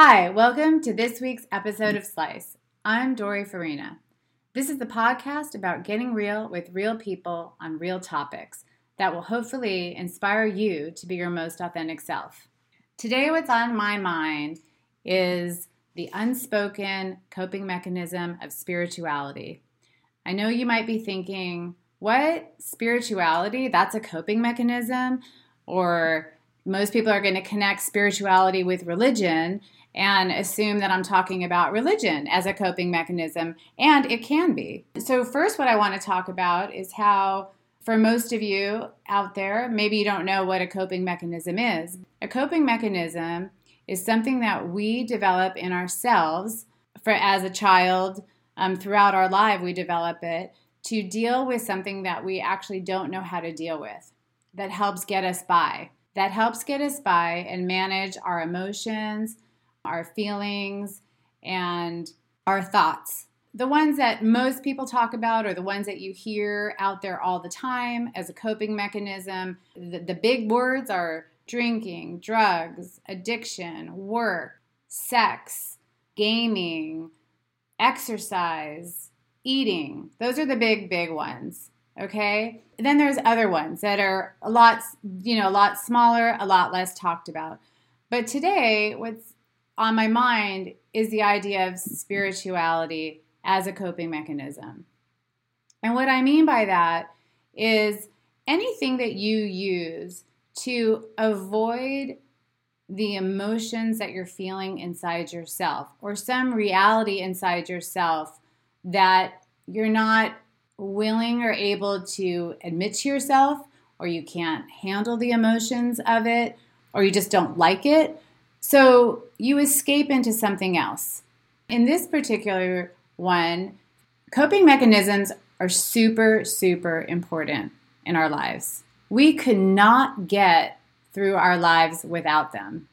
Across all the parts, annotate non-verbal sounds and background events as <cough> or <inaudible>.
Hi, welcome to this week's episode of Slice. I'm Doree Farina. This is the podcast about getting real with real people on real topics that will hopefully inspire you to be your most authentic self. Today, what's on my mind is the unspoken coping mechanism of spirituality. I know you might be thinking, what? Spirituality? That's a coping mechanism? Or most people are going to connect spirituality with religion and assume that I'm talking about religion as a coping mechanism, and it can be. So, first, what I want to talk about is how, for most of you out there, maybe you don't know what a coping mechanism is. A coping mechanism is something that we develop in ourselves for as a child um, throughout our life we develop it to deal with something that we actually don't know how to deal with that helps get us by that helps get us by and manage our emotions our feelings and our thoughts the ones that most people talk about are the ones that you hear out there all the time as a coping mechanism the, the big words are drinking, drugs, addiction, work, sex, gaming, exercise, eating. Those are the big, big ones. Okay. Then there's other ones that are a lot, you know, a lot smaller, a lot less talked about. But today, what's on my mind is the idea of spirituality as a coping mechanism. And what I mean by that is anything that you use to avoid the emotions that you're feeling inside yourself or some reality inside yourself that you're not willing or able to admit to yourself or you can't handle the emotions of it or you just don't like it. So you escape into something else. In this particular one, coping mechanisms are super, super important in our lives. We could not get through our lives without them.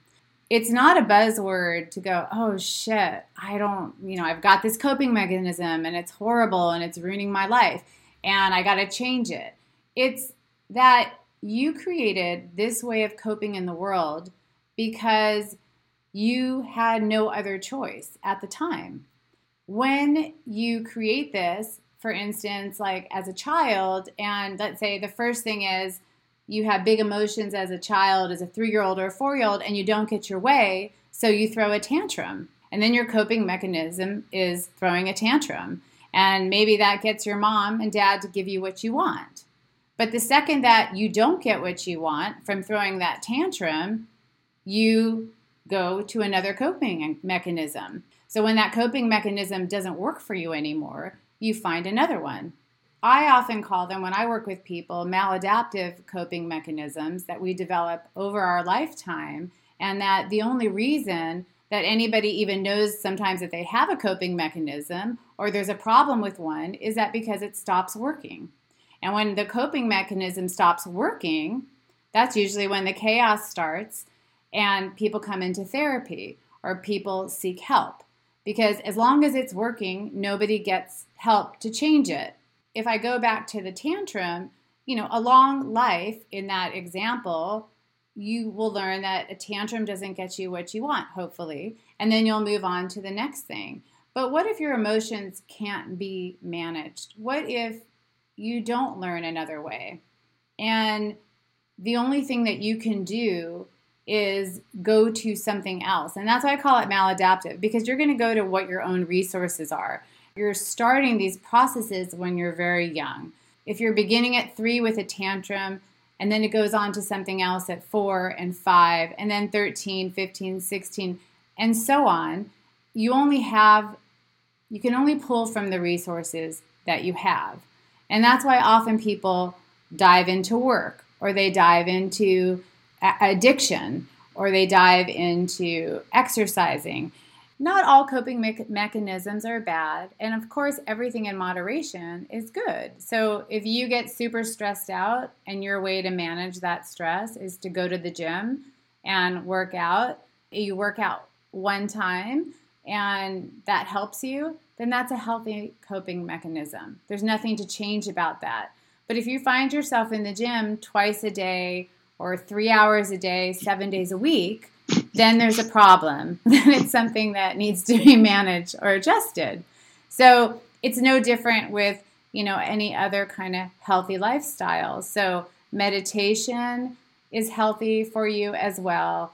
It's not a buzzword to go, oh shit, I don't, you know, I've got this coping mechanism and it's horrible and it's ruining my life and I got to change it. It's that you created this way of coping in the world because you had no other choice at the time. When you create this, for instance, like as a child, and let's say the first thing is you have big emotions as a child, as a three year old or a four year old, and you don't get your way, so you throw a tantrum. And then your coping mechanism is throwing a tantrum. And maybe that gets your mom and dad to give you what you want. But the second that you don't get what you want from throwing that tantrum, you go to another coping mechanism. So when that coping mechanism doesn't work for you anymore, you find another one. I often call them, when I work with people, maladaptive coping mechanisms that we develop over our lifetime, and that the only reason that anybody even knows sometimes that they have a coping mechanism or there's a problem with one is that because it stops working. And when the coping mechanism stops working, that's usually when the chaos starts and people come into therapy or people seek help. Because as long as it's working, nobody gets help to change it. If I go back to the tantrum, you know, along life in that example, you will learn that a tantrum doesn't get you what you want, hopefully, and then you'll move on to the next thing. But what if your emotions can't be managed? What if you don't learn another way? And the only thing that you can do is go to something else. And that's why I call it maladaptive because you're going to go to what your own resources are. You're starting these processes when you're very young. If you're beginning at three with a tantrum, and then it goes on to something else at four and five, and then 13, 15, 16, and so on, you only have, you can only pull from the resources that you have. And that's why often people dive into work or they dive into addiction or they dive into exercising. Not all coping me- mechanisms are bad, and of course, everything in moderation is good. So, if you get super stressed out and your way to manage that stress is to go to the gym and work out, you work out one time and that helps you, then that's a healthy coping mechanism. There's nothing to change about that. But if you find yourself in the gym twice a day or three hours a day, seven days a week, then there's a problem. <laughs> then it's something that needs to be managed or adjusted. So it's no different with, you know, any other kind of healthy lifestyle. So meditation is healthy for you as well.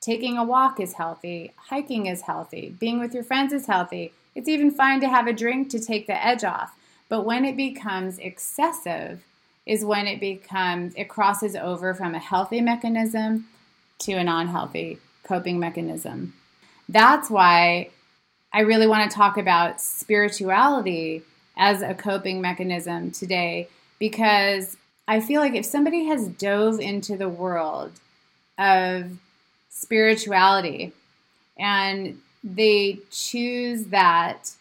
Taking a walk is healthy. Hiking is healthy. Being with your friends is healthy. It's even fine to have a drink to take the edge off. But when it becomes excessive, is when it becomes, it crosses over from a healthy mechanism to a non healthy coping mechanism. That's why I really want to talk about spirituality as a coping mechanism today because I feel like if somebody has dove into the world of spirituality and they choose that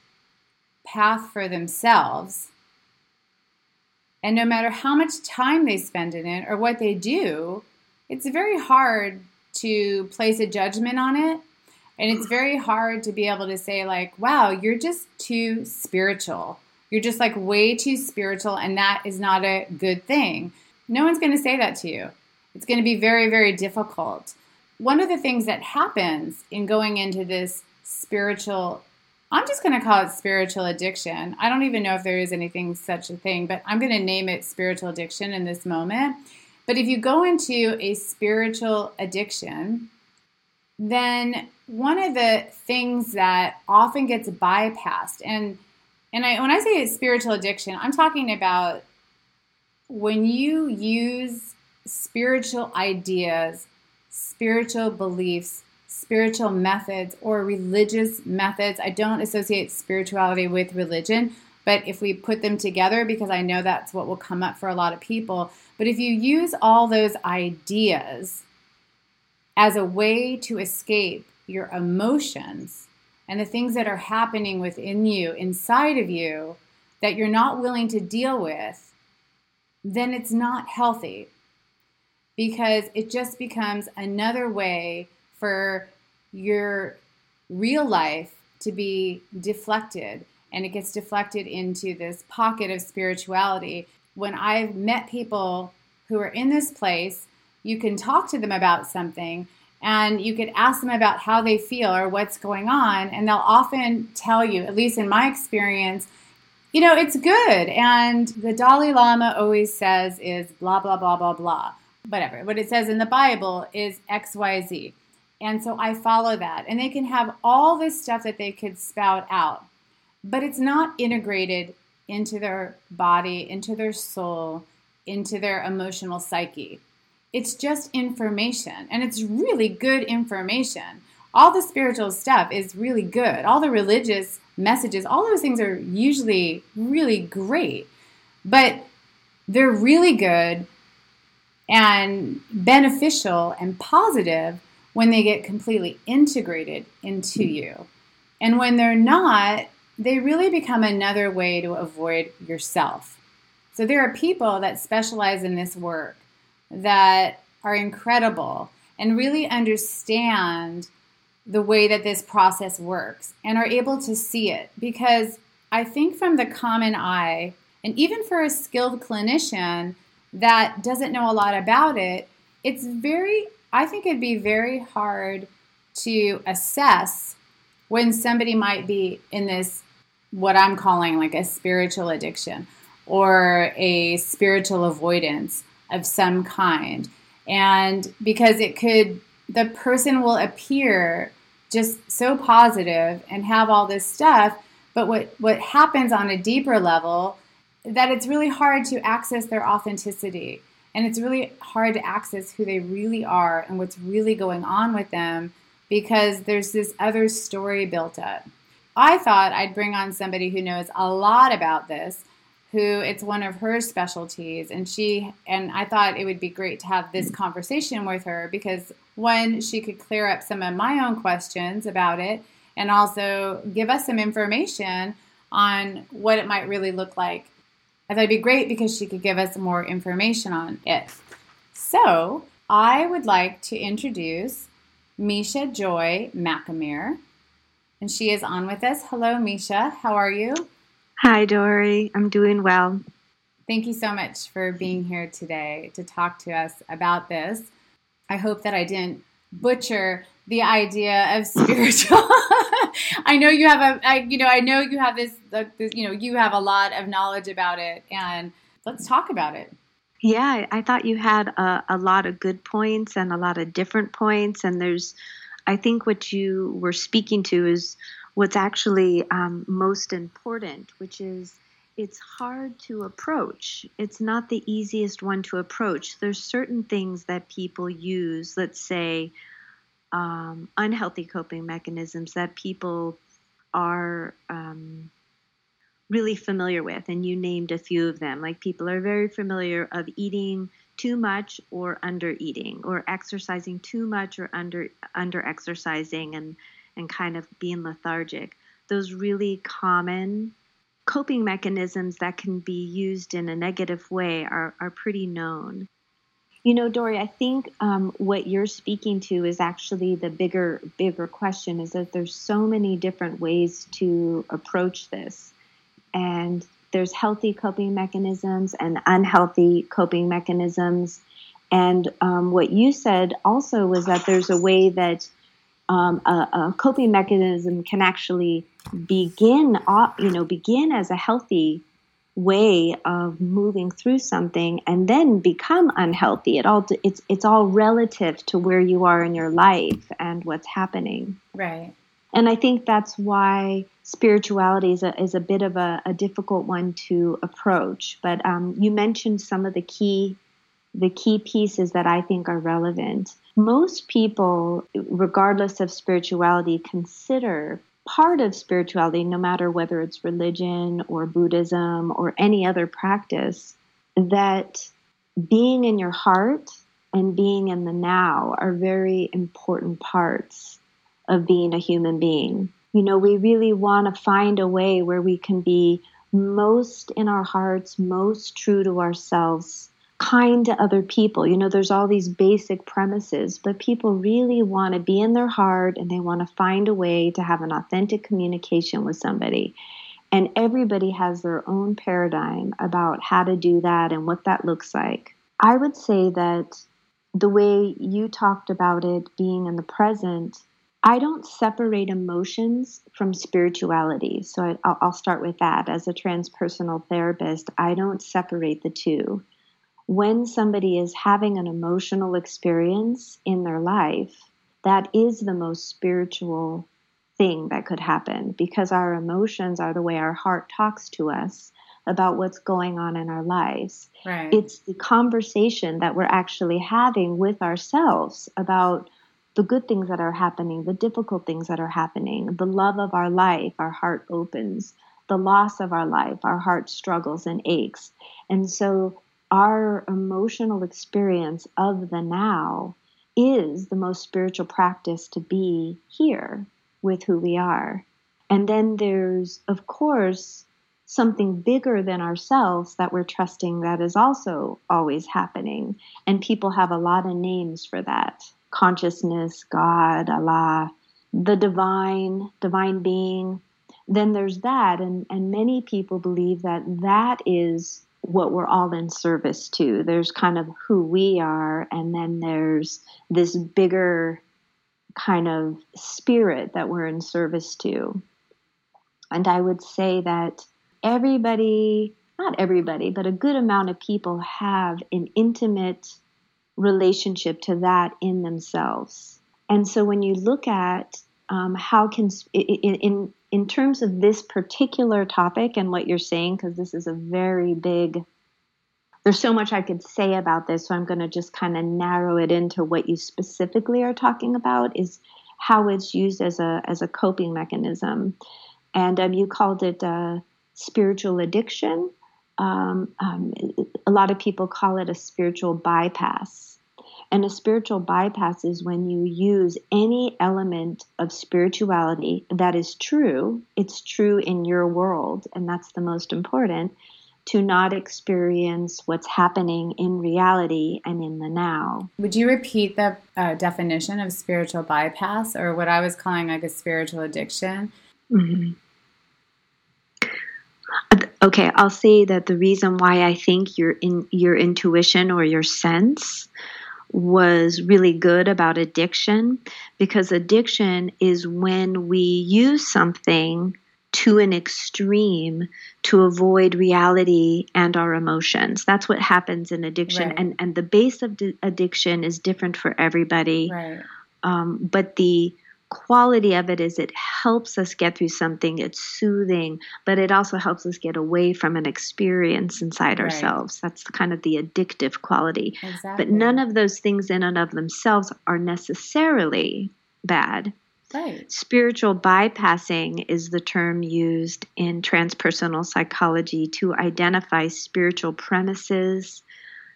path for themselves, and no matter how much time they spend in it or what they do, it's very hard to place a judgment on it. And it's very hard to be able to say, like, wow, you're just too spiritual. You're just like way too spiritual, and that is not a good thing. No one's going to say that to you. It's going to be very, very difficult. One of the things that happens in going into this spiritual, I'm just going to call it spiritual addiction. I don't even know if there is anything such a thing, but I'm going to name it spiritual addiction in this moment. But if you go into a spiritual addiction, then one of the things that often gets bypassed and and I, when I say spiritual addiction, I'm talking about when you use spiritual ideas, spiritual beliefs, spiritual methods, or religious methods. I don't associate spirituality with religion, but if we put them together, because I know that's what will come up for a lot of people, but if you use all those ideas as a way to escape your emotions and the things that are happening within you, inside of you, that you're not willing to deal with, then it's not healthy. Because it just becomes another way for your real life to be deflected and it gets deflected into this pocket of spirituality. When I've met people who are in this place, you can talk to them about something and you could ask them about how they feel or what's going on, and they'll often tell you, at least in my experience, you know, it's good. And the Dalai Lama always says is blah, blah, blah, blah, blah. Whatever. What it says in the Bible is XYZ. And so I follow that. And they can have all this stuff that they could spout out, but it's not integrated into their body, into their soul, into their emotional psyche. It's just information, and it's really good information. All the spiritual stuff is really good. All the religious messages, all those things are usually really great, but they're really good and beneficial and positive when they get completely integrated into you. And when they're not, they really become another way to avoid yourself. So there are people that specialize in this work that are incredible and really understand the way that this process works and are able to see it. Because I think from the common eye, and even for a skilled clinician that doesn't know a lot about it, it's very, I think it'd be very hard to assess when somebody might be in this, what I'm calling like a spiritual addiction or a spiritual avoidance of some kind. And because it could, the person will appear just so positive and have all this stuff. But what, what happens on a deeper level, that it's really hard to access their authenticity. And it's really hard to access who they really are and what's really going on with them because there's this other story built up. I thought I'd bring on somebody who knows a lot about this who it's one of her specialties and she and I thought it would be great to have this conversation with her because one she could clear up some of my own questions about it and also give us some information on what it might really look like. I thought it'd be great because she could give us more information on it. So, I would like to introduce Mesha Joy Machamer, and she is on with us. Hello, Mesha. How are you? Hi, Doree. I'm doing well. Thank you so much for being here today to talk to us about this. I hope that I didn't butcher the idea of <laughs> spiritual. I know you have a, I, you know, I know you have this, this, you know, you have a lot of knowledge about it, and let's talk about it. Yeah, I thought you had a, a lot of good points and a lot of different points, and there's, I think what you were speaking to is what's actually um, most important, which is it's hard to approach. It's not the easiest one to approach. There's certain things that people use, let's say, um, unhealthy coping mechanisms that people are um, really familiar with, and you named a few of them. Like people are very familiar of eating too much or under eating, or exercising too much or under under exercising, and and kind of being lethargic. Those really common coping mechanisms that can be used in a negative way are, are pretty known. You know, Doree, I think um, what you're speaking to is actually the bigger, bigger question is that there's so many different ways to approach this. And there's healthy coping mechanisms and unhealthy coping mechanisms. And um, what you said also was that there's a way that um, a, a, coping mechanism can actually begin, you know, begin as a healthy way of moving through something and then become unhealthy. It all it's it's all relative to where you are in your life and what's happening. Right. And I think that's why spirituality is a, is a bit of a, a difficult one to approach. But um, you mentioned some of the key the key pieces that I think are relevant. Most people, regardless of spirituality, consider part of spirituality, no matter whether it's religion or Buddhism or any other practice, that being in your heart and being in the now are very important parts of being a human being. You know, we really want to find a way where we can be most in our hearts, most true to ourselves, kind to other people. You know, there's all these basic premises, but people really want to be in their heart and they want to find a way to have an authentic communication with somebody. And everybody has their own paradigm about how to do that and what that looks like. I would say that the way you talked about it being in the present, I don't separate emotions from spirituality. So I, will start with that. As a transpersonal therapist, I don't separate the two when somebody is having an emotional experience in their life, that is the most spiritual thing that could happen because our emotions are the way our heart talks to us about what's going on in our lives. Right. It's the conversation that we're actually having with ourselves about the good things that are happening, the difficult things that are happening, the love of our life, our heart opens, the loss of our life, our heart struggles and aches. And so our emotional experience of the now is the most spiritual practice to be here with who we are. And then there's, of course, something bigger than ourselves that we're trusting that is also always happening. And people have a lot of names for that consciousness, God, Allah, the divine, divine being. Then there's that. And, and many people believe that that is what we're all in service to. There's kind of who we are, and then there's this bigger kind of spirit that we're in service to. And I would say that everybody, not everybody, but a good amount of people have an intimate relationship to that in themselves. And so when you look at um, how can in, in in terms of this particular topic and what you're saying, because this is a very big, there's so much I could say about this, so I'm going to just kind of narrow it into what you specifically are talking about is how it's used as a as a coping mechanism, and um, you called it uh, spiritual addiction. Um, um, a lot of people call it a spiritual bypass. And a spiritual bypass is when you use any element of spirituality that is true, it's true in your world, and that's the most important, to not experience what's happening in reality and in the now. Would you repeat the uh, definition of spiritual bypass or what I was calling like a spiritual addiction? Mm-hmm. Okay, I'll say that the reason why I think your in your intuition or your sense was really good about addiction because addiction is when we use something to an extreme to avoid reality and our emotions. That's what happens in addiction. Right. And, and the base of d- addiction is different for everybody. Right. Um, but the quality of it is it helps us get through something. It's soothing, but it also helps us get away from an experience inside Right. ourselves. That's kind of the addictive quality. Exactly. But none of those things in and of themselves are necessarily bad. right. Spiritual bypassing is the term used in transpersonal psychology to identify spiritual premises,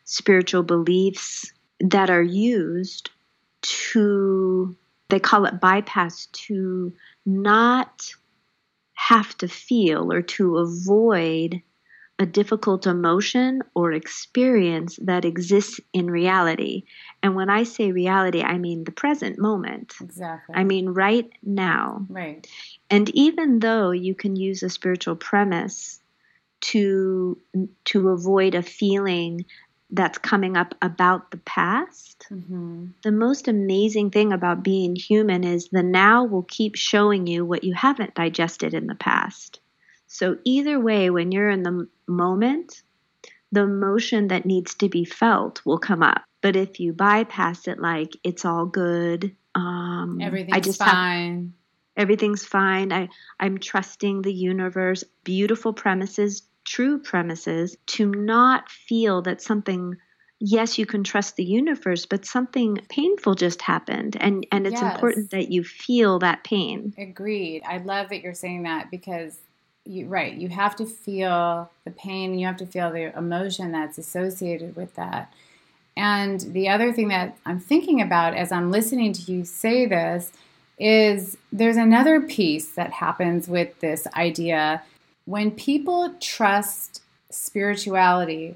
spiritual beliefs that are used to, they call it bypass, to not have to feel or to avoid a difficult emotion or experience that exists in reality. And when I say reality, I mean the present moment. Exactly. I mean, right now. right. And even though you can use a spiritual premise to to avoid a feeling that's coming up about the past, hmm the most amazing thing about being human is the now will keep showing you what you haven't digested in the past. So either way, when you're in the moment, the emotion that needs to be felt will come up. But if you bypass it like it's all good, um, Everything's I just have fine. everything's fine i i'm trusting the universe beautiful premises true premises to not feel that something yes you can trust the universe but something painful just happened and and it's Yes. important that you feel that pain Agreed. I love that you're saying that because you right, you have to feel the pain you have to feel the emotion that's associated with that. And the other thing that I'm thinking about as I'm listening to you say this is there's another piece that happens with this idea when people trust spirituality.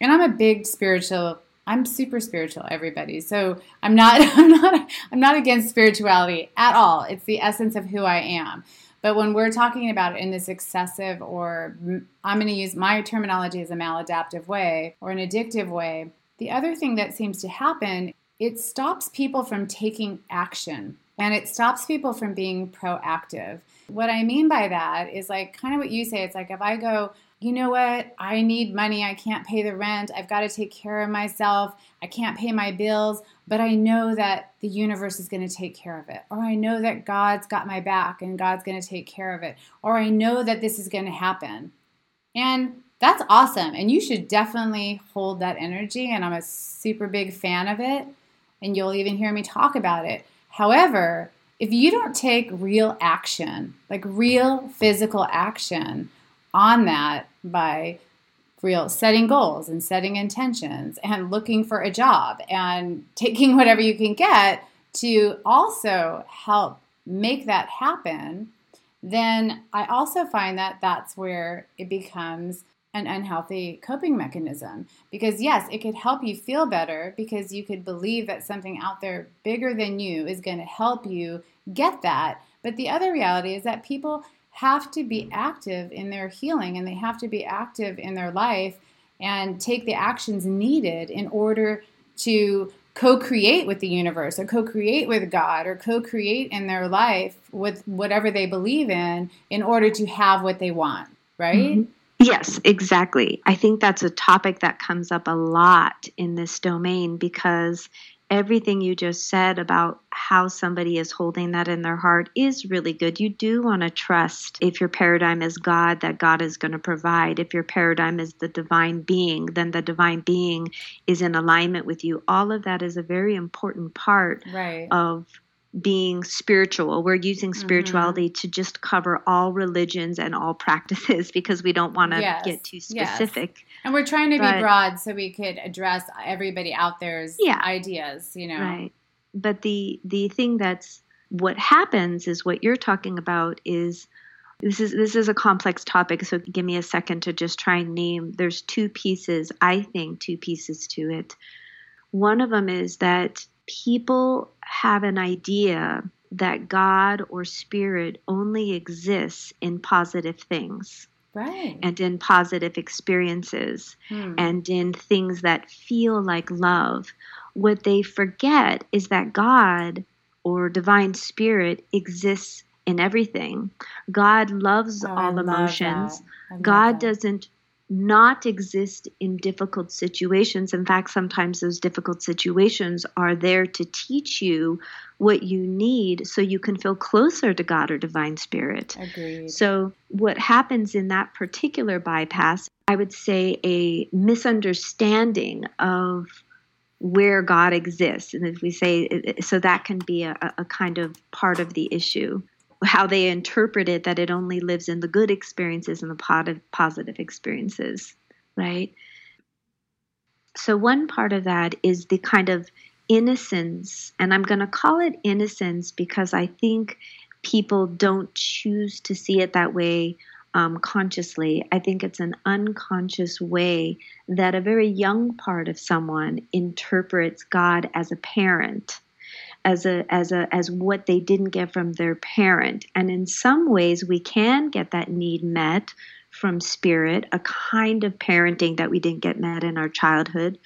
And I'm a big spiritual I'm super spiritual everybody. So I'm not <laughs> I'm not I'm not against spirituality at all. It's the essence of who I am. But when we're talking about it in this excessive or I'm going to use my terminology as a maladaptive way or an addictive way, the other thing that seems to happen, it stops people from taking action and it stops people from being proactive. What I mean by that is like kind of what you say. It's like if I go, you know what, I need money, I can't pay the rent, I've got to take care of myself, I can't pay my bills, but I know that the universe is going to take care of it. Or I know that God's got my back and God's going to take care of it. Or I know that this is going to happen. And that's awesome. And you should definitely hold that energy. And I'm a super big fan of it. And you'll even hear me talk about it. However, if you don't take real action, like real physical action on that by real setting goals and setting intentions and looking for a job and <laughs> taking whatever you can get to also help make that happen, then I also find that that's where it becomes an unhealthy coping mechanism. Because, yes, it could help you feel better because you could believe that something out there bigger than you is going to help you get that. But the other reality is that people have to be active in their healing and they have to be active in their life and take the actions needed in order to co-create with the universe or co-create with God or co-create in their life with whatever they believe in in order to have what they want, right? Mhm. Yes, exactly. I think that's a topic that comes up a lot in this domain because everything you just said about how somebody is holding that in their heart is really good. You do want to trust if your paradigm is God, that God is going to provide. If your paradigm is the divine being, then the divine being is in alignment with you. All of that is a very important part Right. of being spiritual. We're using spirituality mm-hmm. to just cover all religions and all practices <laughs> because we don't want to Yes, get too yes. specific. And we're trying to be broad so we could address everybody out there's Yeah. ideas, you know. Right. But the the thing that's what happens is what you're talking about is this is this is a complex topic so give me a second to just try and name there's two pieces I think two pieces to it. One of them is that people have an idea that God or spirit only exists in positive things Right. and in positive experiences Hmm. and in things that feel like love what they forget is that God or divine spirit exists in everything. God loves Oh, all love emotions. God that. doesn't not exist in difficult situations. In fact, sometimes those difficult situations are there to teach you what you need so you can feel closer to God or divine spirit. Agreed. So, what happens in that particular bypass, I would say a misunderstanding of where God exists. And if we say, so that can be a, a kind of part of the issue. How they interpret it that it only lives in the good experiences and the positive, experiences, right? So, one part of that is the kind of innocence, and I'm going to call it innocence because I think people don't choose to see it that way um, consciously. I think it's an unconscious way that a very young part of someone interprets God as a parent. As a as a as what they didn't get from their parent, and in some ways we can get that need met from spirit, a kind of parenting that we didn't get met in our childhood.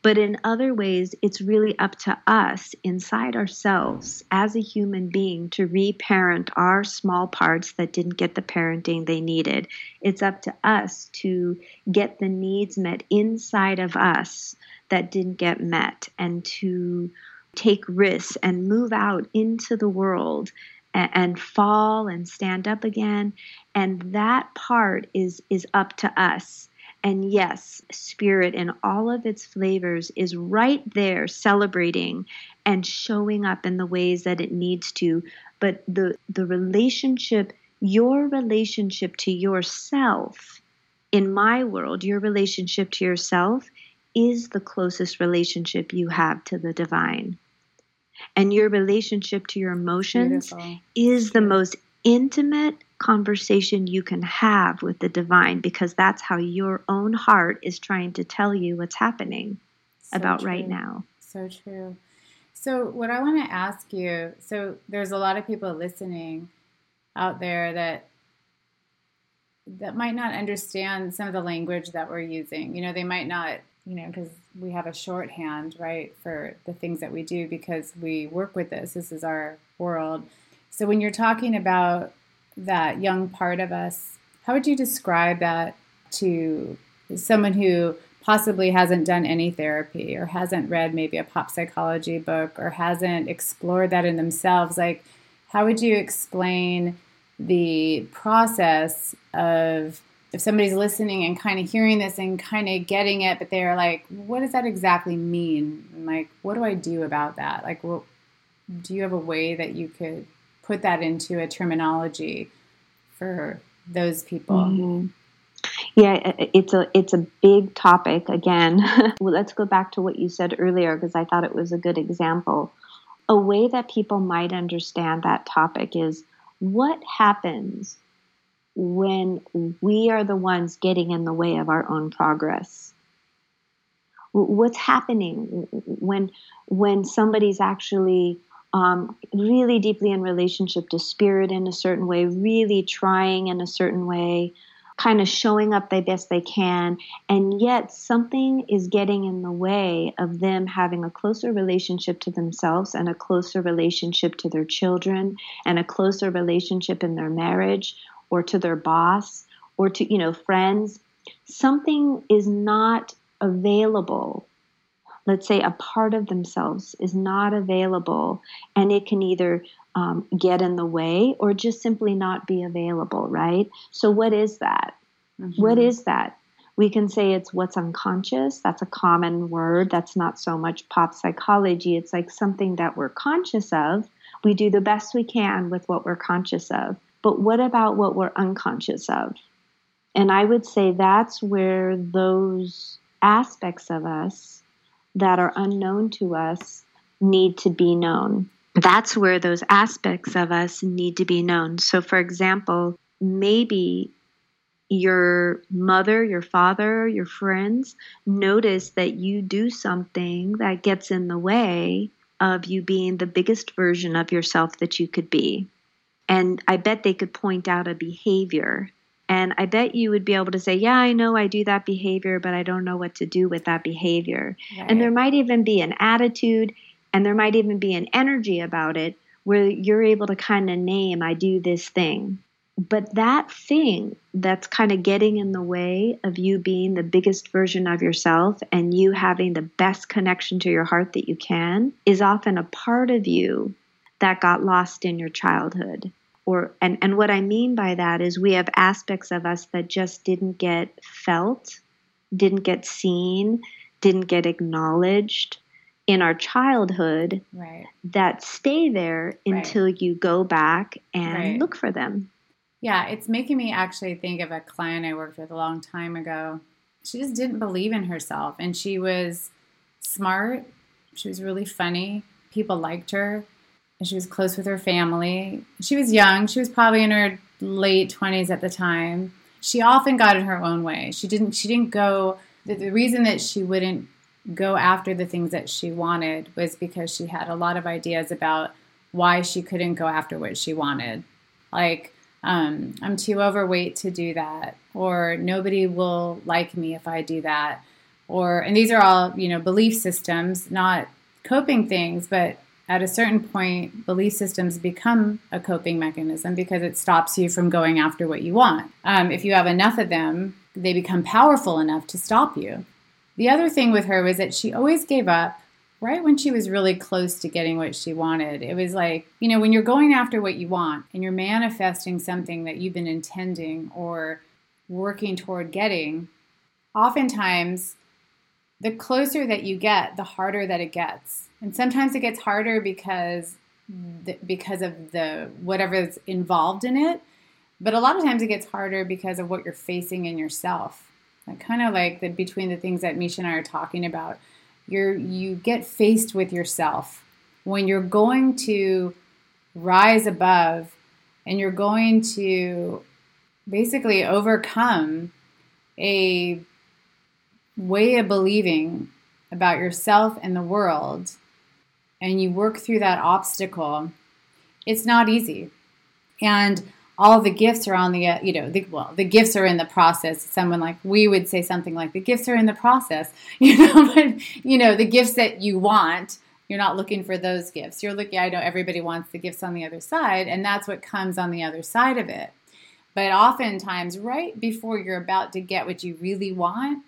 But in other ways, it's really up to us inside ourselves as a human being to reparent our small parts that didn't get the parenting they needed. It's up to us to get the needs met inside of us that didn't get met and to take risks and move out into the world and, and fall and stand up again. And that part is, is up to us. And yes, spirit in all of its flavors is right there celebrating and showing up in the ways that it needs to. But the, the relationship, your relationship to yourself, in my world, your relationship to yourself is the closest relationship you have to the divine. And your relationship to your emotions Beautiful. is the most intimate conversation you can have with the divine because that's how your own heart is trying to tell you what's happening So about true. right now. So true. So, what I want to ask you so, there's a lot of people listening out there that that might not understand some of the language that we're using. You know, they might not, you know, because we have a shorthand, right, for the things that we do because we work with this. This is our world. So, when you're talking about that young part of us, how would you describe that to someone who possibly hasn't done any therapy or hasn't read maybe a pop psychology book or hasn't explored that in themselves like how would you explain the process of if somebody's listening and kind of hearing this and kind of getting it but they're like what does that exactly mean and like what do i do about that like what do you have a way that you could put that into a terminology for those people Mhm. Yeah, it's a it's a big topic again. <laughs> well, let's go back to what you said earlier because I thought it was a good example. A way that people might understand that topic is what happens when we are the ones getting in the way of our own progress. What's happening when when somebody's actually um, really deeply in relationship to spirit in a certain way, really trying in a certain way, kind of showing up the best they can, and yet something is getting in the way of them having a closer relationship to themselves and a closer relationship to their children and a closer relationship in their marriage or to their boss or to you know friends something is not available. Let's say a part of themselves is not available and it can either um, get in the way or just simply not be available right? So what is that? What Mhm. is that? We can say it's what's unconscious. That's a common word. That's not so much pop psychology. It's like something that we're conscious of. We do the best we can with what we're conscious of but what about what we're unconscious of and i would say that's where those aspects of us that are unknown to us need to be known. That's where those aspects of us need to be known. So, for example, maybe your mother, your father, your friends notice that you do something that gets in the way of you being the biggest version of yourself that you could be. And I bet they could point out a behavior And I bet you would be able to say, Yeah, I know I do that behavior, but I don't know what to do with that behavior. Right. And there might even be an attitude and there might even be an energy about it where you're able to kind of name, I do this thing. But that thing that's kind of getting in the way of you being the biggest version of yourself and you having the best connection to your heart that you can is often a part of you that got lost in your childhood. Or, and, and what I mean by that is we have aspects of us that just didn't get felt, didn't get seen, didn't get acknowledged in our childhood right. that stay there until right. you go back and right. look for them. Yeah, it's making me actually think of a client I worked with a long time ago. She just didn't believe in herself and she was smart. She was really funny. People liked her. She was close with her family. She was young. She was probably in her late 20s at the time. She often got in her own way. She didn't she didn't go the, the reason that she wouldn't go after the things that she wanted was because she had a lot of ideas about why she couldn't go after what she wanted. Like um, I'm too overweight to do that, or nobody will like me if I do that, or and these are all you know belief systems, not coping things, but at a certain point, belief systems become a coping mechanism because it stops you from going after what you want. Um, if you have enough of them, they become powerful enough to stop you. The other thing with her was that she always gave up right when she was really close to getting what she wanted. It was like, you know, when you're going after what you want and you're manifesting something that you've been intending or working toward getting, oftentimes the closer that you get, the harder that it gets. And sometimes it gets harder because because of the whatever's involved in it, but a lot of times it gets harder because of what you're facing in yourself. Like kind of like the between the things that Mesha and I are talking about you're you get faced with yourself when you're going to rise above and you're going to basically overcome a way of believing about yourself and the world and you work through that obstacle it's not easy. And all the gifts are on the uh, you know the, well the gifts are in the process. Someone like we would say something like the gifts are in the process. <laughs> You know but you know the gifts that you want you're not looking for those gifts. You're looking i know everybody wants the gifts on the other side and that's what comes on the other side of it. But oftentimes right before you're about to get what you really want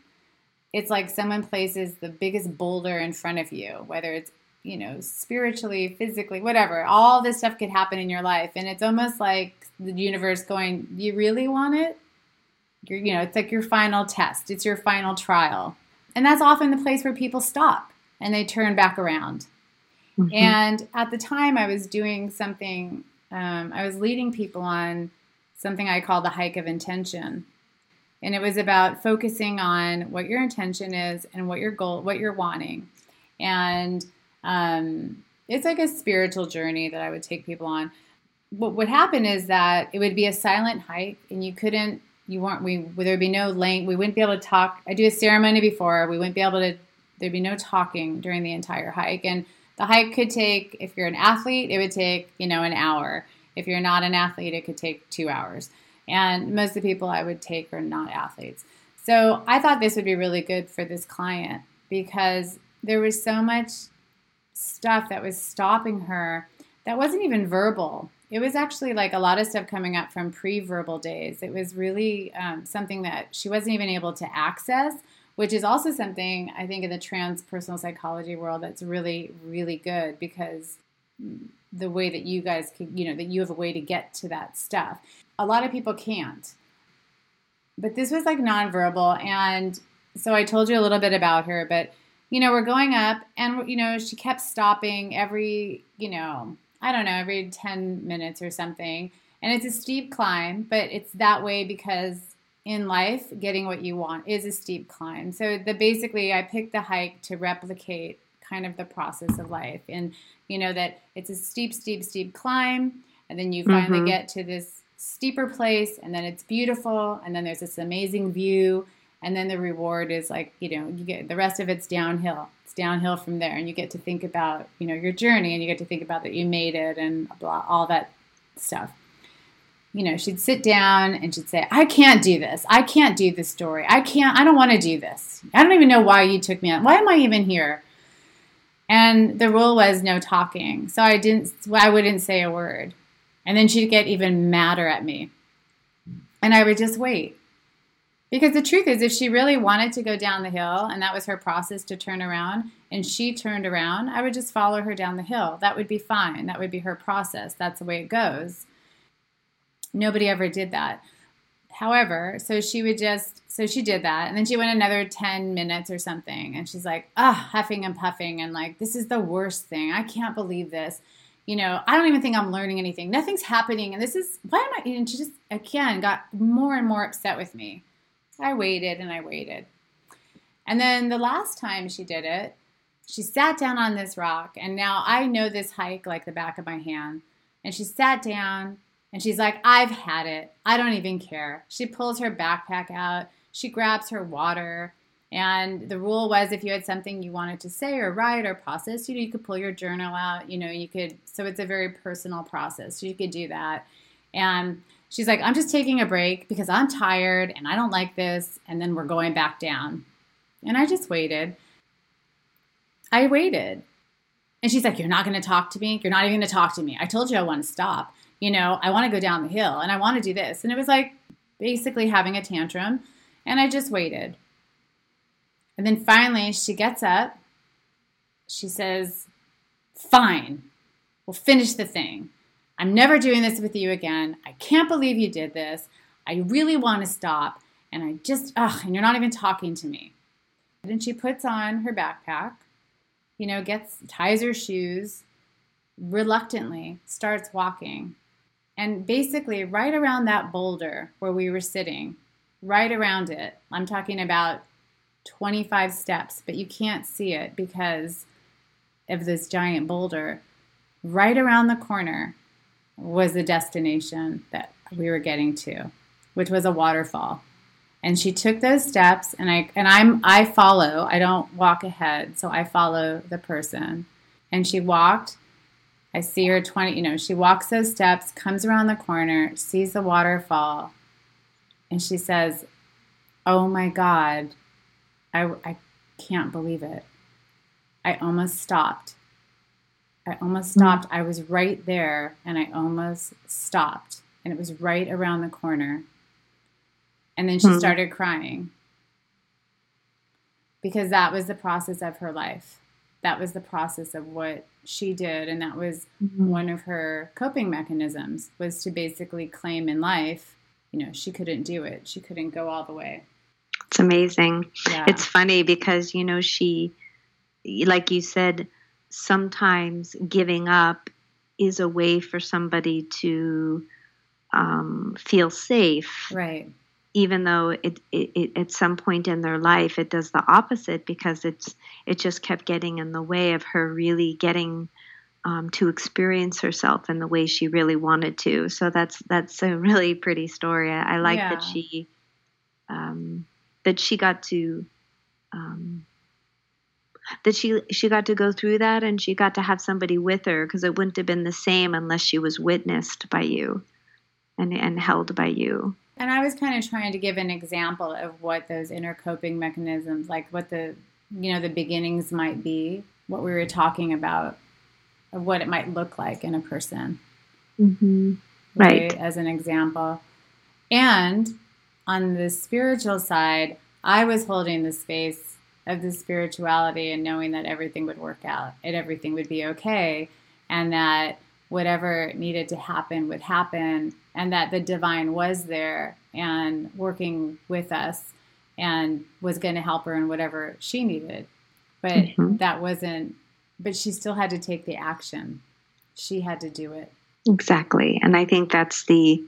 it's like someone places the biggest boulder in front of you whether it's you know, spiritually, physically, whatever. All this stuff could happen in your life. And it's almost like the universe going, You really want it? You're, you know, it's like your final test, it's your final trial. And that's often the place where people stop and they turn back around. Mm-hmm. And at the time, I was doing something, um, I was leading people on something I call the hike of intention. And it was about focusing on what your intention is and what your goal, what you're wanting. And um, it's like a spiritual journey that I would take people on. What would happen is that it would be a silent hike, and you couldn't, you weren't, we there would be no link. We wouldn't be able to talk. I do a ceremony before. We wouldn't be able to. There'd be no talking during the entire hike, and the hike could take. If you're an athlete, it would take you know an hour. If you're not an athlete, it could take two hours. And most of the people I would take are not athletes. So I thought this would be really good for this client because there was so much stuff that was stopping her that wasn't even verbal. It was actually like a lot of stuff coming up from pre verbal days. It was really um, something that she wasn't even able to access, which is also something I think in the transpersonal psychology world that's really, really good because the way that you guys can, you know, that you have a way to get to that stuff. A lot of people can't. But this was like nonverbal. And so I told you a little bit about her, but you know, we're going up, and you know, she kept stopping every, you know, I don't know, every ten minutes or something. And it's a steep climb, but it's that way because in life, getting what you want is a steep climb. So the basically, I picked the hike to replicate kind of the process of life, and you know that it's a steep, steep, steep climb, and then you finally mm-hmm. get to this steeper place, and then it's beautiful, and then there's this amazing view and then the reward is like you know you get the rest of it's downhill it's downhill from there and you get to think about you know your journey and you get to think about that you made it and blah all that stuff you know, she'd sit down and she'd say, I can't do this. I can't do this story. I can't, I don't want to do this. I don't even know why you took me on. Why am I even here? And the rule was no talking. So I didn't, I wouldn't say a word. And then she'd get even madder at me. And I would just wait. Because the truth is, if she really wanted to go down the hill and that was her process to turn around and she turned around, I would just follow her down the hill. That would be fine. That would be her process. That's the way it goes. Nobody ever did that. However, so she would just, so she did that. And then she went another 10 minutes or something. And she's like, ah, huffing and puffing. And like, this is the worst thing. I can't believe this. You know, I don't even think I'm learning anything. Nothing's happening. And this is, why am I, and she just, again, got more and more upset with me. I waited and I waited. And then the last time she did it, she sat down on this rock. And now I know this hike like the back of my hand. And she sat down and she's like, I've had it. I don't even care. She pulls her backpack out. She grabs her water. And the rule was if you had something you wanted to say or write or process, you know, you could pull your journal out. You know, you could, so it's a very personal process. So you could do that. And she's like, I'm just taking a break because I'm tired and I don't like this. And then we're going back down. And I just waited. I waited. And she's like, You're not going to talk to me? You're not even going to talk to me. I told you I want to stop you know, I want to go down the hill and I want to do this. And it was like basically having a tantrum. And I just waited. And then finally she gets up. She says, Fine, we'll finish the thing. I'm never doing this with you again. I can't believe you did this. I really want to stop. And I just, ugh, and you're not even talking to me. And she puts on her backpack, you know, gets, ties her shoes, reluctantly starts walking. And basically, right around that boulder where we were sitting, right around it, I'm talking about 25 steps, but you can't see it because of this giant boulder. Right around the corner was the destination that we were getting to, which was a waterfall. And she took those steps and I and I'm I follow. I don't walk ahead, so I follow the person. And she walked I see her 20, you know, she walks those steps, comes around the corner, sees the waterfall, and she says, Oh my God, I, I can't believe it. I almost stopped. I almost stopped. I was right there and I almost stopped. And it was right around the corner. And then she hmm. started crying because that was the process of her life. That was the process of what she did and that was mm-hmm. one of her coping mechanisms was to basically claim in life you know she couldn't do it she couldn't go all the way it's amazing yeah. it's funny because you know she like you said sometimes giving up is a way for somebody to um, feel safe right even though it, it, it, at some point in their life it does the opposite because it's it just kept getting in the way of her really getting um, to experience herself in the way she really wanted to. So that's that's a really pretty story. I, I like yeah. that she um, that she got to um, that she she got to go through that and she got to have somebody with her because it wouldn't have been the same unless she was witnessed by you and and held by you. And I was kind of trying to give an example of what those inner coping mechanisms, like what the, you know, the beginnings might be, what we were talking about, of what it might look like in a person. Mm-hmm. Right. right. As an example. And on the spiritual side, I was holding the space of the spirituality and knowing that everything would work out and everything would be okay and that whatever needed to happen would happen and that the divine was there and working with us and was going to help her in whatever she needed. But mm-hmm. that wasn't, but she still had to take the action. She had to do it. Exactly. And I think that's the,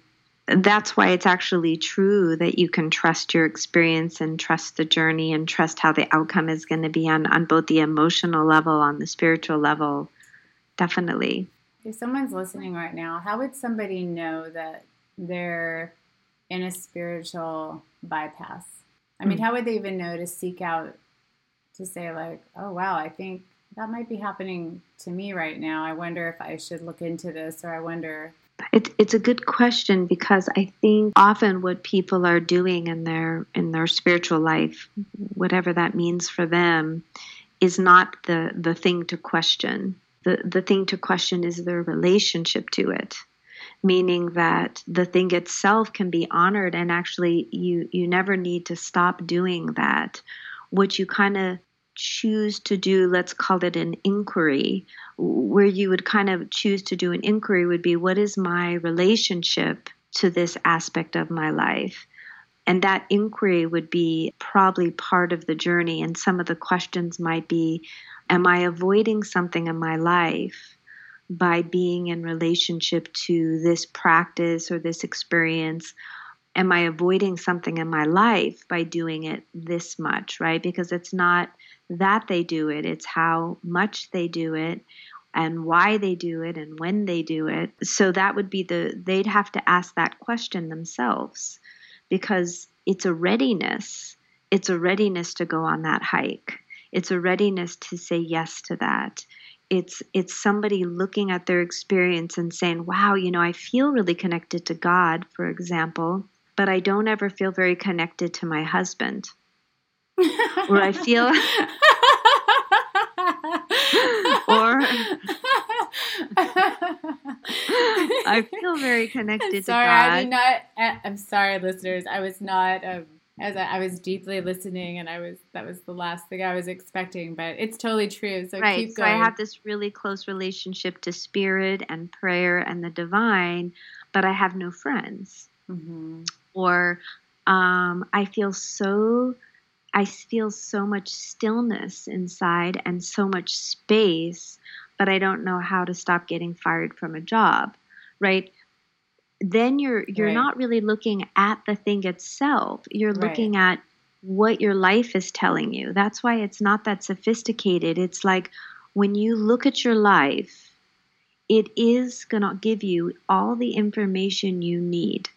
that's why it's actually true that you can trust your experience and trust the journey and trust how the outcome is going to be on, on both the emotional level, on the spiritual level. Definitely if someone's listening right now, how would somebody know that they're in a spiritual bypass? I mean, mm. how would they even know to seek out to say, like, oh, wow, I think that might be happening to me right now. I wonder if I should look into this, or I wonder. It's it's a good question because I think often what people are doing in their in their spiritual life, whatever that means for them, is not the the thing to question. The the thing to question is their relationship to it. Meaning that the thing itself can be honored and actually you you never need to stop doing that. What you kind of choose to do, let's call it an inquiry, where you would kind of choose to do an inquiry would be what is my relationship to this aspect of my life? And that inquiry would be probably part of the journey. And some of the questions might be Am I avoiding something in my life by being in relationship to this practice or this experience? Am I avoiding something in my life by doing it this much, right? Because it's not that they do it, it's how much they do it and why they do it and when they do it. So that would be the, they'd have to ask that question themselves because it's a readiness. It's a readiness to go on that hike. It's a readiness to say yes to that. It's it's somebody looking at their experience and saying, "Wow, you know, I feel really connected to God, for example, but I don't ever feel very connected to my husband." Or I feel <laughs> or I feel very connected I'm sorry, to God. I did not. I'm sorry, listeners. I was not. Um, as I, I, was deeply listening, and I was that was the last thing I was expecting. But it's totally true. So right. keep going. So I have this really close relationship to spirit and prayer and the divine, but I have no friends. Mm-hmm. Or um, I feel so I feel so much stillness inside and so much space, but I don't know how to stop getting fired from a job, right? Then you're you're right. not really looking at the thing itself. You're right. looking at what your life is telling you. That's why it's not that sophisticated. It's like when you look at your life, it is going to give you all the information you need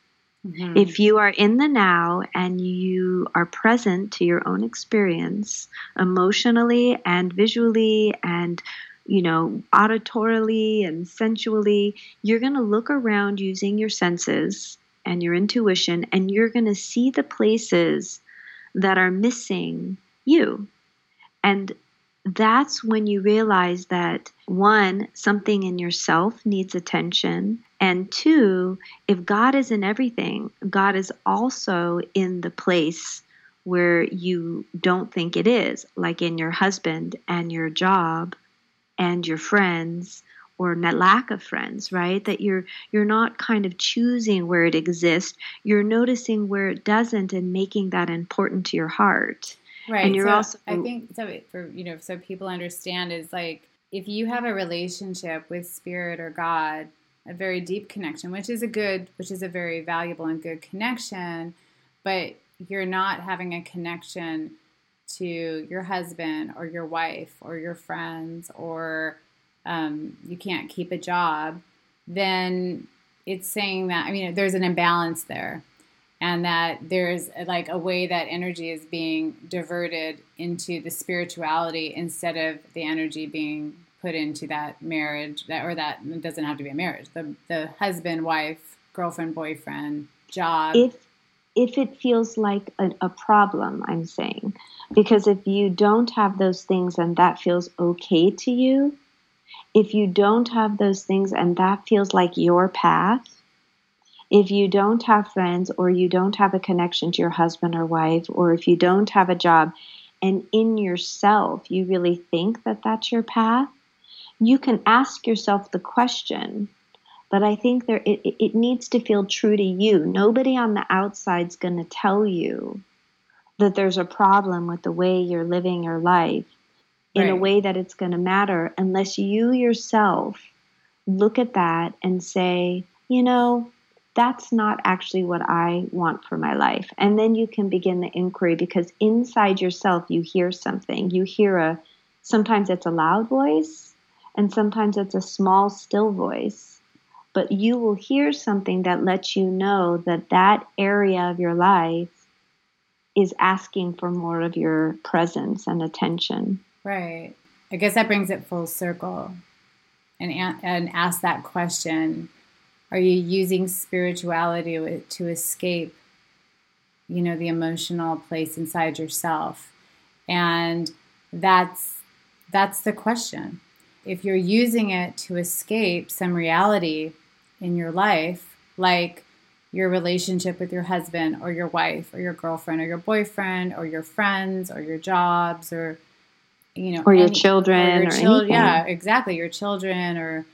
Mm-hmm. If you are in the now and you are present to your own experience emotionally and visually and you know, auditorily and sensually, you're going to look around using your senses and your intuition, and you're going to see the places that are missing you. And that's when you realize that one, something in yourself needs attention, and two, if God is in everything, God is also in the place where you don't think it is, like in your husband and your job and your friends or lack of friends right? That you're you're not kind of choosing where it exists. You're noticing where it doesn't and making that important to your heart right. and you're so also i think so for you know so people understand is like if you have a relationship with spirit or god a very deep connection, which is a good, which is a very valuable and good connection, but you're not having a connection to your husband or your wife or your friends or um, you can't keep a job, then it's saying that, I mean, there's an imbalance there and that there's like a way that energy is being diverted into the spirituality instead of the energy being put into that marriage that or that it doesn't have to be a marriage the the husband wife girlfriend boyfriend job. If if it feels like a, a problem i'm saying because if you don't have those things and that feels okay to you if you don't have those things and that feels like your path if you don't have friends or you don't have a connection to your husband or wife or if you don't have a job and in yourself you really think that that's your path you can ask yourself the question but i think there it, it needs to feel true to you nobody on the outside's going to tell you that there's a problem with the way you're living your life in right. a way that it's going to matter unless you yourself look at that and say you know that's not actually what I want for my life. And then you can begin the inquiry because inside yourself you hear something. You hear a sometimes it's a loud voice, and sometimes it's a small, still voice. But you will hear something that lets you know that that area of your life is asking for more of your presence and attention. Right. I guess that brings it full circle and, and ask that question are you using spirituality to escape you know the emotional place inside yourself? And that's that's the question. If you're using it to escape some reality in your life like your relationship with your husband or your wife or your girlfriend or your boyfriend or your friends or your jobs or you know or your children or, your or children yeah exactly your children or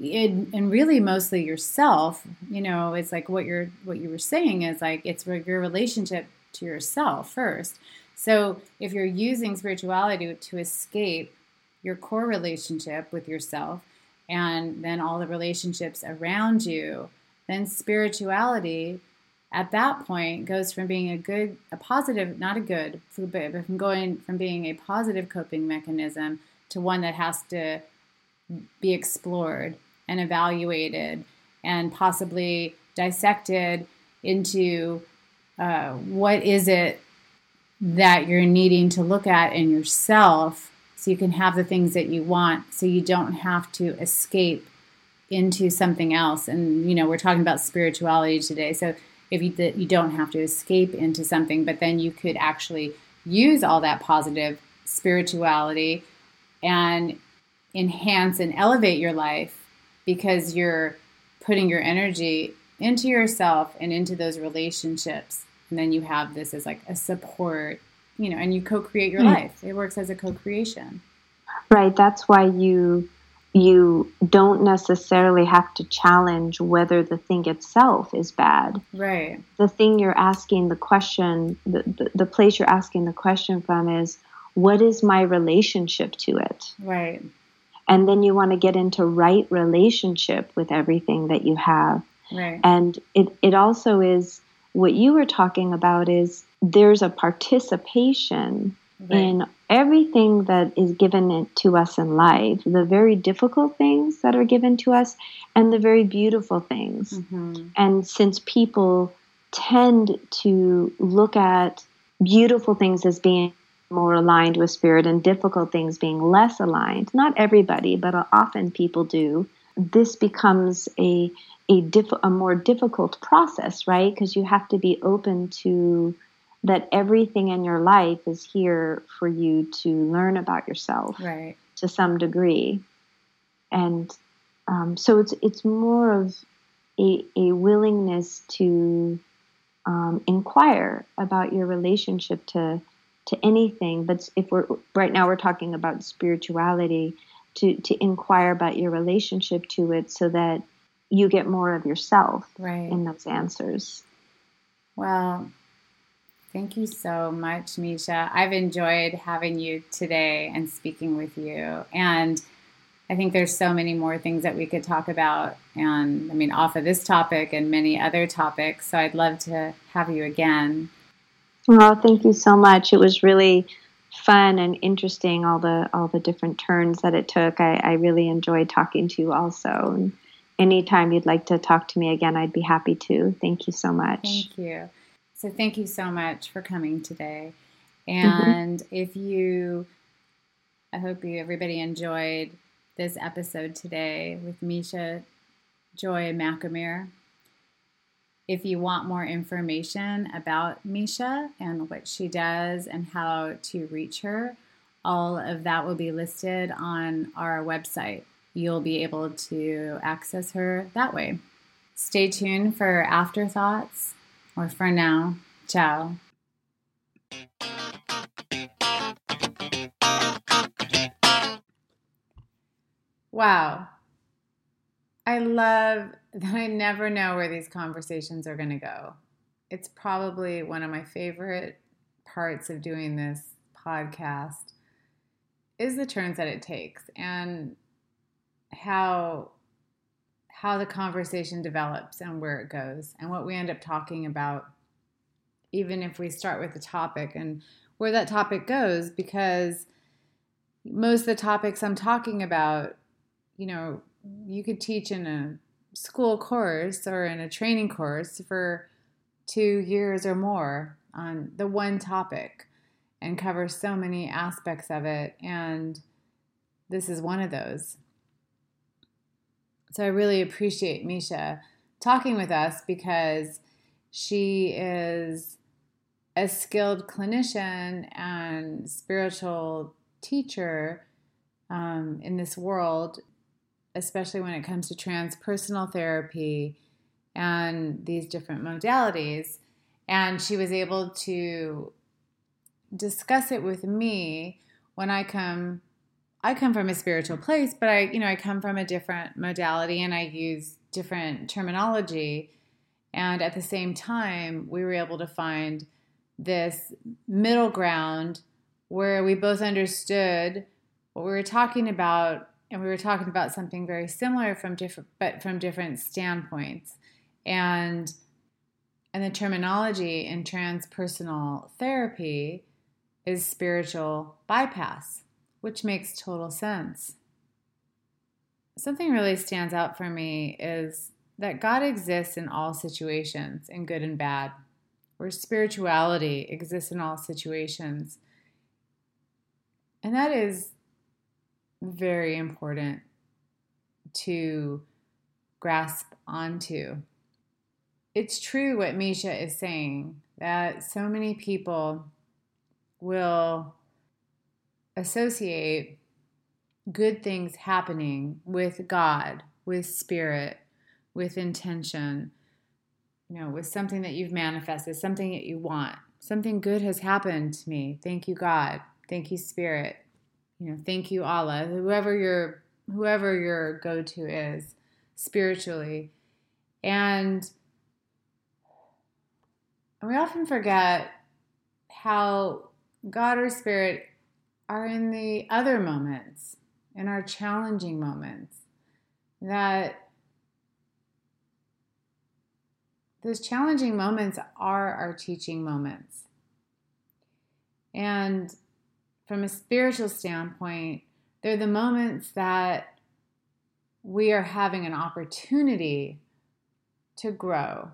and really mostly yourself you know it's like what you're what you were saying is like it's your relationship to yourself first. So if you're using spirituality to escape your core relationship with yourself and then all the relationships around you then spirituality at that point goes from being a good a positive not a good but from going from being a positive coping mechanism to one that has to be explored and evaluated and possibly dissected into uh, what is it that you're needing to look at in yourself so you can have the things that you want so you don't have to escape into something else. And you know we're talking about spirituality today. So if you you don't have to escape into something but then you could actually use all that positive spirituality and enhance and elevate your life because you're putting your energy into yourself and into those relationships and then you have this as like a support you know and you co-create your mm. life it works as a co-creation right that's why you you don't necessarily have to challenge whether the thing itself is bad. Right. The thing you're asking the question, the, the, the, place you're asking the question from is, what is my relationship to it? Right. And then you want to get into right relationship with everything that you have. Right. And it, it also is what you were talking about is there's a participation right. in everything that is given to us in life, the very difficult things that are given to us, and the very beautiful things. Mm-hmm. And since people tend to look at beautiful things as being more aligned with spirit and difficult things being less aligned, not everybody, but often people do, this becomes a a, diff- a more difficult process, right? Because you have to be open to that everything in your life is here for you to learn about yourself right. to some degree and um, so it's it's more of a, a willingness to um, inquire about your relationship to to anything but if we're right now we're talking about spirituality to to inquire about your relationship to it so that you get more of yourself right. in those answers well Thank you so much, Mesha. I've enjoyed having you today and speaking with you. And I think there's so many more things that we could talk about. And I mean, off of this topic and many other topics. So I'd love to have you again. Well, thank you so much. It was really fun and interesting all the all the different turns that it took. I, I really enjoyed talking to you also. And anytime you'd like to talk to me again, I'd be happy to. Thank you so much. Thank you. So thank you so much for coming today. Mm-hmm. And mm-hmm. if you, I hope you everybody enjoyed this episode today with Mesha Joy Machamer. If you want more information about Mesha and what she does and how to reach her, all of that will be listed on our website. You'll be able to access her that way. Stay tuned for afterthoughts or for now, ciao. Wow. I love <laughs> that I never know where these conversations are going to go. It's probably one of my favorite parts of doing this podcast is the turns that it takes and how how the conversation develops and where it goes and what we end up talking about, even if we start with the topic and where that topic goes, because most of the topics I'm talking about, you know, you could teach in a school course or in a training course for two years or more on the one topic and cover so many aspects of it. And this is one of those. So I really appreciate Mesha talking with us because she is a skilled clinician and spiritual teacher um, in this world, especially when it comes to transpersonal therapy and these different modalities. And she was able to discuss it with me when I come I come from a spiritual place, but I, you know, I come from a different modality and I use different terminology. And at the same time, we were able to find this middle ground where we both understood what we were talking about and we were talking about something very similar from different but from different standpoints. And and the terminology in transpersonal therapy is spiritual bypass, which makes total sense. Something really stands out for me is that God exists in all situations, in good and bad, where spirituality exists in all situations. And that is very important to grasp onto. It's true what Mesha is saying that so many people will associate good things happening with God, with spirit, with intention, you know, with something that you've manifested, something that you want. Something good has happened to me. Thank you, God. Thank you, Spirit. You know, thank you, Allah. Whoever your whoever your go-to is spiritually. And we often forget how God or Spirit are in the other moments, in our challenging moments, that those challenging moments are our teaching moments. And from a spiritual standpoint, they're the moments that we are having an opportunity to grow.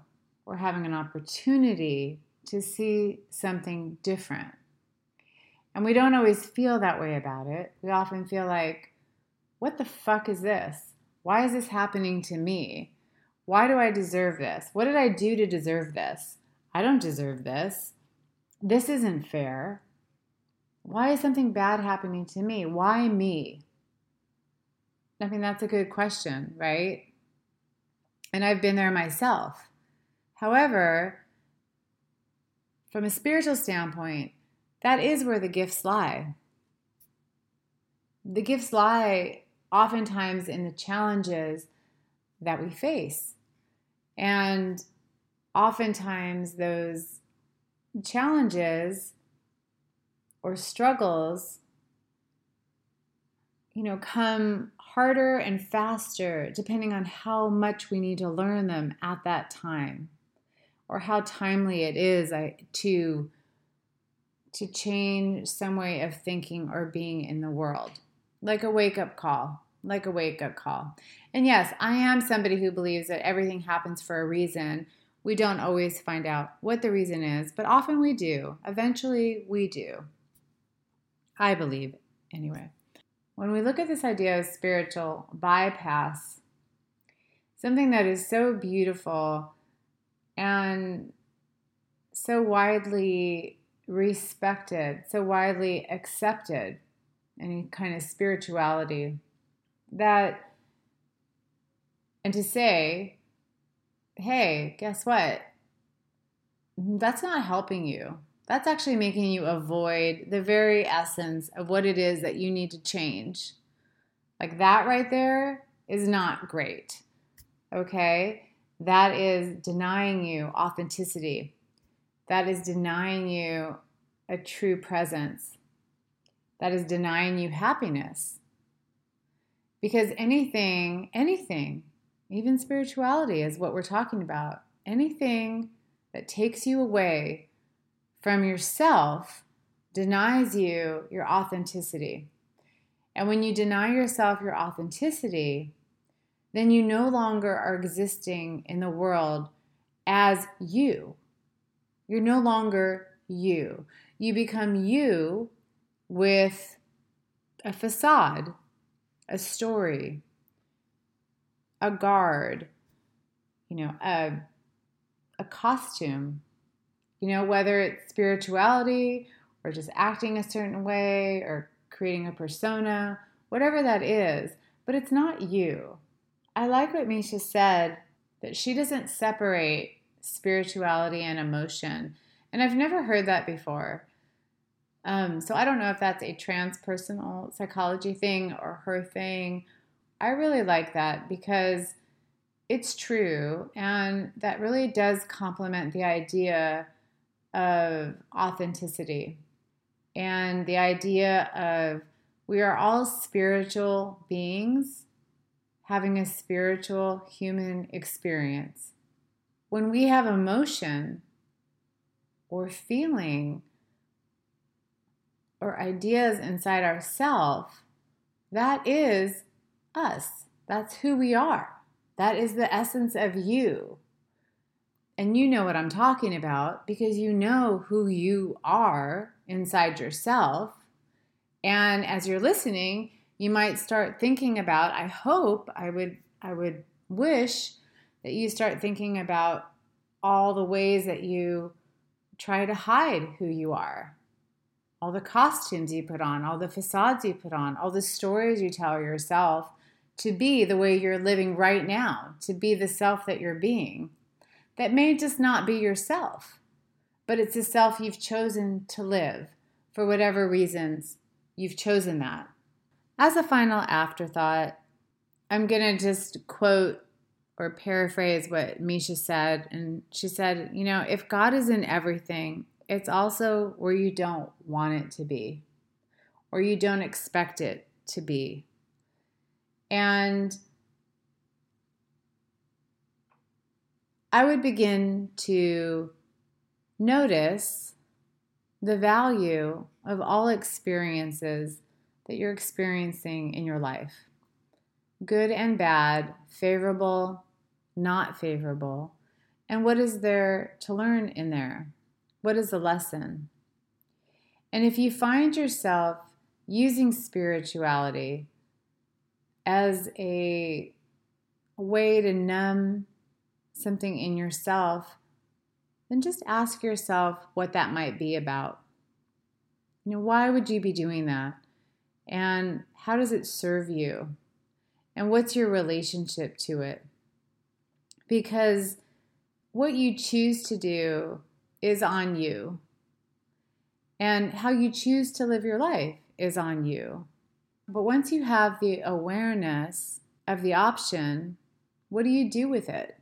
We're having an opportunity to see something different. And we don't always feel that way about it. We often feel like, what the fuck is this? Why is this happening to me? Why do I deserve this? What did I do to deserve this? I don't deserve this. This isn't fair. Why is something bad happening to me? Why me? I mean, that's a good question, right? And I've been there myself. However, from a spiritual standpoint, that is where the gifts lie. The gifts lie oftentimes in the challenges that we face. And oftentimes, those challenges or struggles, you know, come harder and faster depending on how much we need to learn them at that time or how timely it is to to change some way of thinking or being in the world, like a wake up call, like a wake up call. And yes, I am somebody who believes that everything happens for a reason. We don't always find out what the reason is, but often we do. Eventually, we do. I believe, anyway. When we look at this idea of spiritual bypass, something that is so beautiful and so widely respected, so widely accepted, any kind of spirituality that, and to say, hey, guess what? That's not helping you. That's actually making you avoid the very essence of what it is that you need to change. Like that right there is not great. Okay? That is denying you authenticity that is denying you a true presence. That is denying you happiness. Because anything, anything, even spirituality is what we're talking about, anything that takes you away from yourself denies you your authenticity. And when you deny yourself your authenticity, then you no longer are existing in the world as you. You're no longer you. You become you with a facade, a story, a guard, you know, a, a costume, you know, whether it's spirituality or just acting a certain way or creating a persona, whatever that is, but it's not you. I like what Mesha said that she doesn't separate spirituality and emotion. And I've never heard that before. Um, so I don't know if that's a transpersonal psychology thing or her thing. I really like that because it's true and that really does complement the idea of authenticity and the idea of we are all spiritual beings having a spiritual human experience. When we have emotion or feeling or ideas inside ourself, that is us. That's who we are. That is the essence of you. And you know what I'm talking about because you know who you are inside yourself. And as you're listening, you might start thinking about, I hope, I would I would wish that you start thinking about all the ways that you try to hide who you are. All the costumes you put on, all the facades you put on, all the stories you tell yourself to be the way you're living right now, to be the self that you're being. That may just not be yourself, but it's the self you've chosen to live for whatever reasons you've chosen that. As a final afterthought, I'm going to just quote or paraphrase what Mesha said. And she said, You know, if God is in everything, it's also where you don't want it to be or you don't expect it to be. And I would begin to notice the value of all experiences that you're experiencing in your life good and bad, favorable, not favorable. And what is there to learn in there? What is the lesson? And if you find yourself using spirituality as a way to numb something in yourself, then just ask yourself what that might be about. You know, why would you be doing that? And how does it serve you? And what's your relationship to it? Because what you choose to do is on you. And how you choose to live your life is on you. But once you have the awareness of the option, what do you do with it?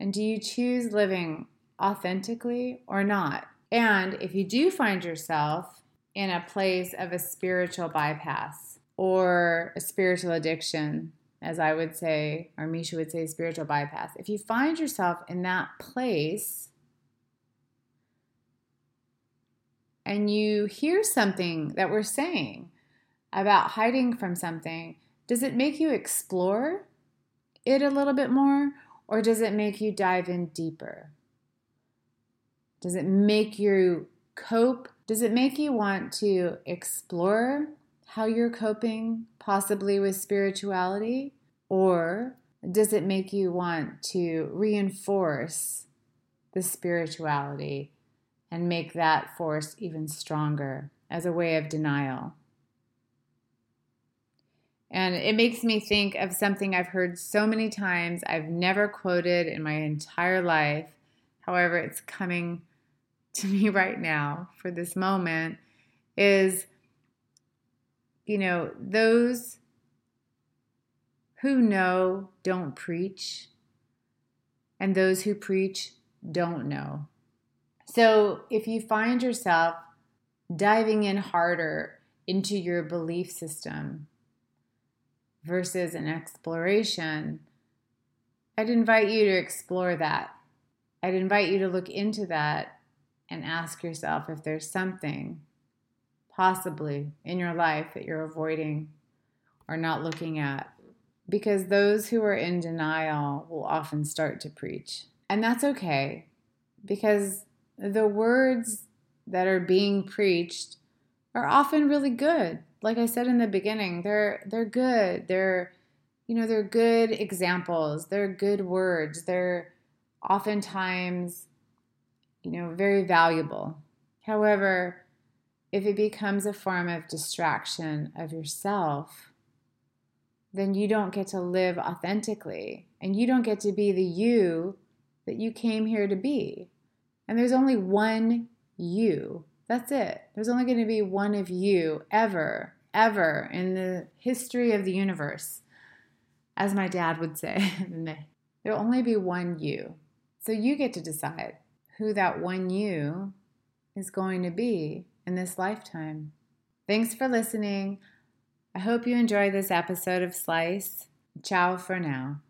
And do you choose living authentically or not? And if you do find yourself in a place of a spiritual bypass or a spiritual addiction, as I would say, or Mesha would say, spiritual bypass, if you find yourself in that place and you hear something that we're saying about hiding from something, does it make you explore it a little bit more or does it make you dive in deeper? Does it make you cope? Does it make you want to explore how you're coping, possibly with spirituality? Or does it make you want to reinforce the spirituality and make that force even stronger as a way of denial. And it makes me think of something I've heard so many times, I've never quoted in my entire life. However, it's coming to me <laughs> right now for this moment is, you know, those who know don't preach, and those who preach don't know. So if you find yourself diving in harder into your belief system versus an exploration, I'd invite you to explore that. I'd invite you to look into that and ask yourself if there's something possibly in your life that you're avoiding or not looking at. Because those who are in denial will often start to preach. And that's okay because the words that are being preached are often really good. Like I said in the beginning, they're they're good. They're you know, they're good examples, they're good words, they're oftentimes, you know, very valuable. However, if it becomes a form of distraction of yourself, then you don't get to live authentically and you don't get to be the you that you came here to be. And there's only one you. That's it. There's only going to be one of you ever, ever in the history of the universe. As my dad would say, <laughs> there'll only be one you. So you get to decide who that one you is going to be in this lifetime. Thanks for listening. I hope you enjoyed this episode of Slice. Ciao for now.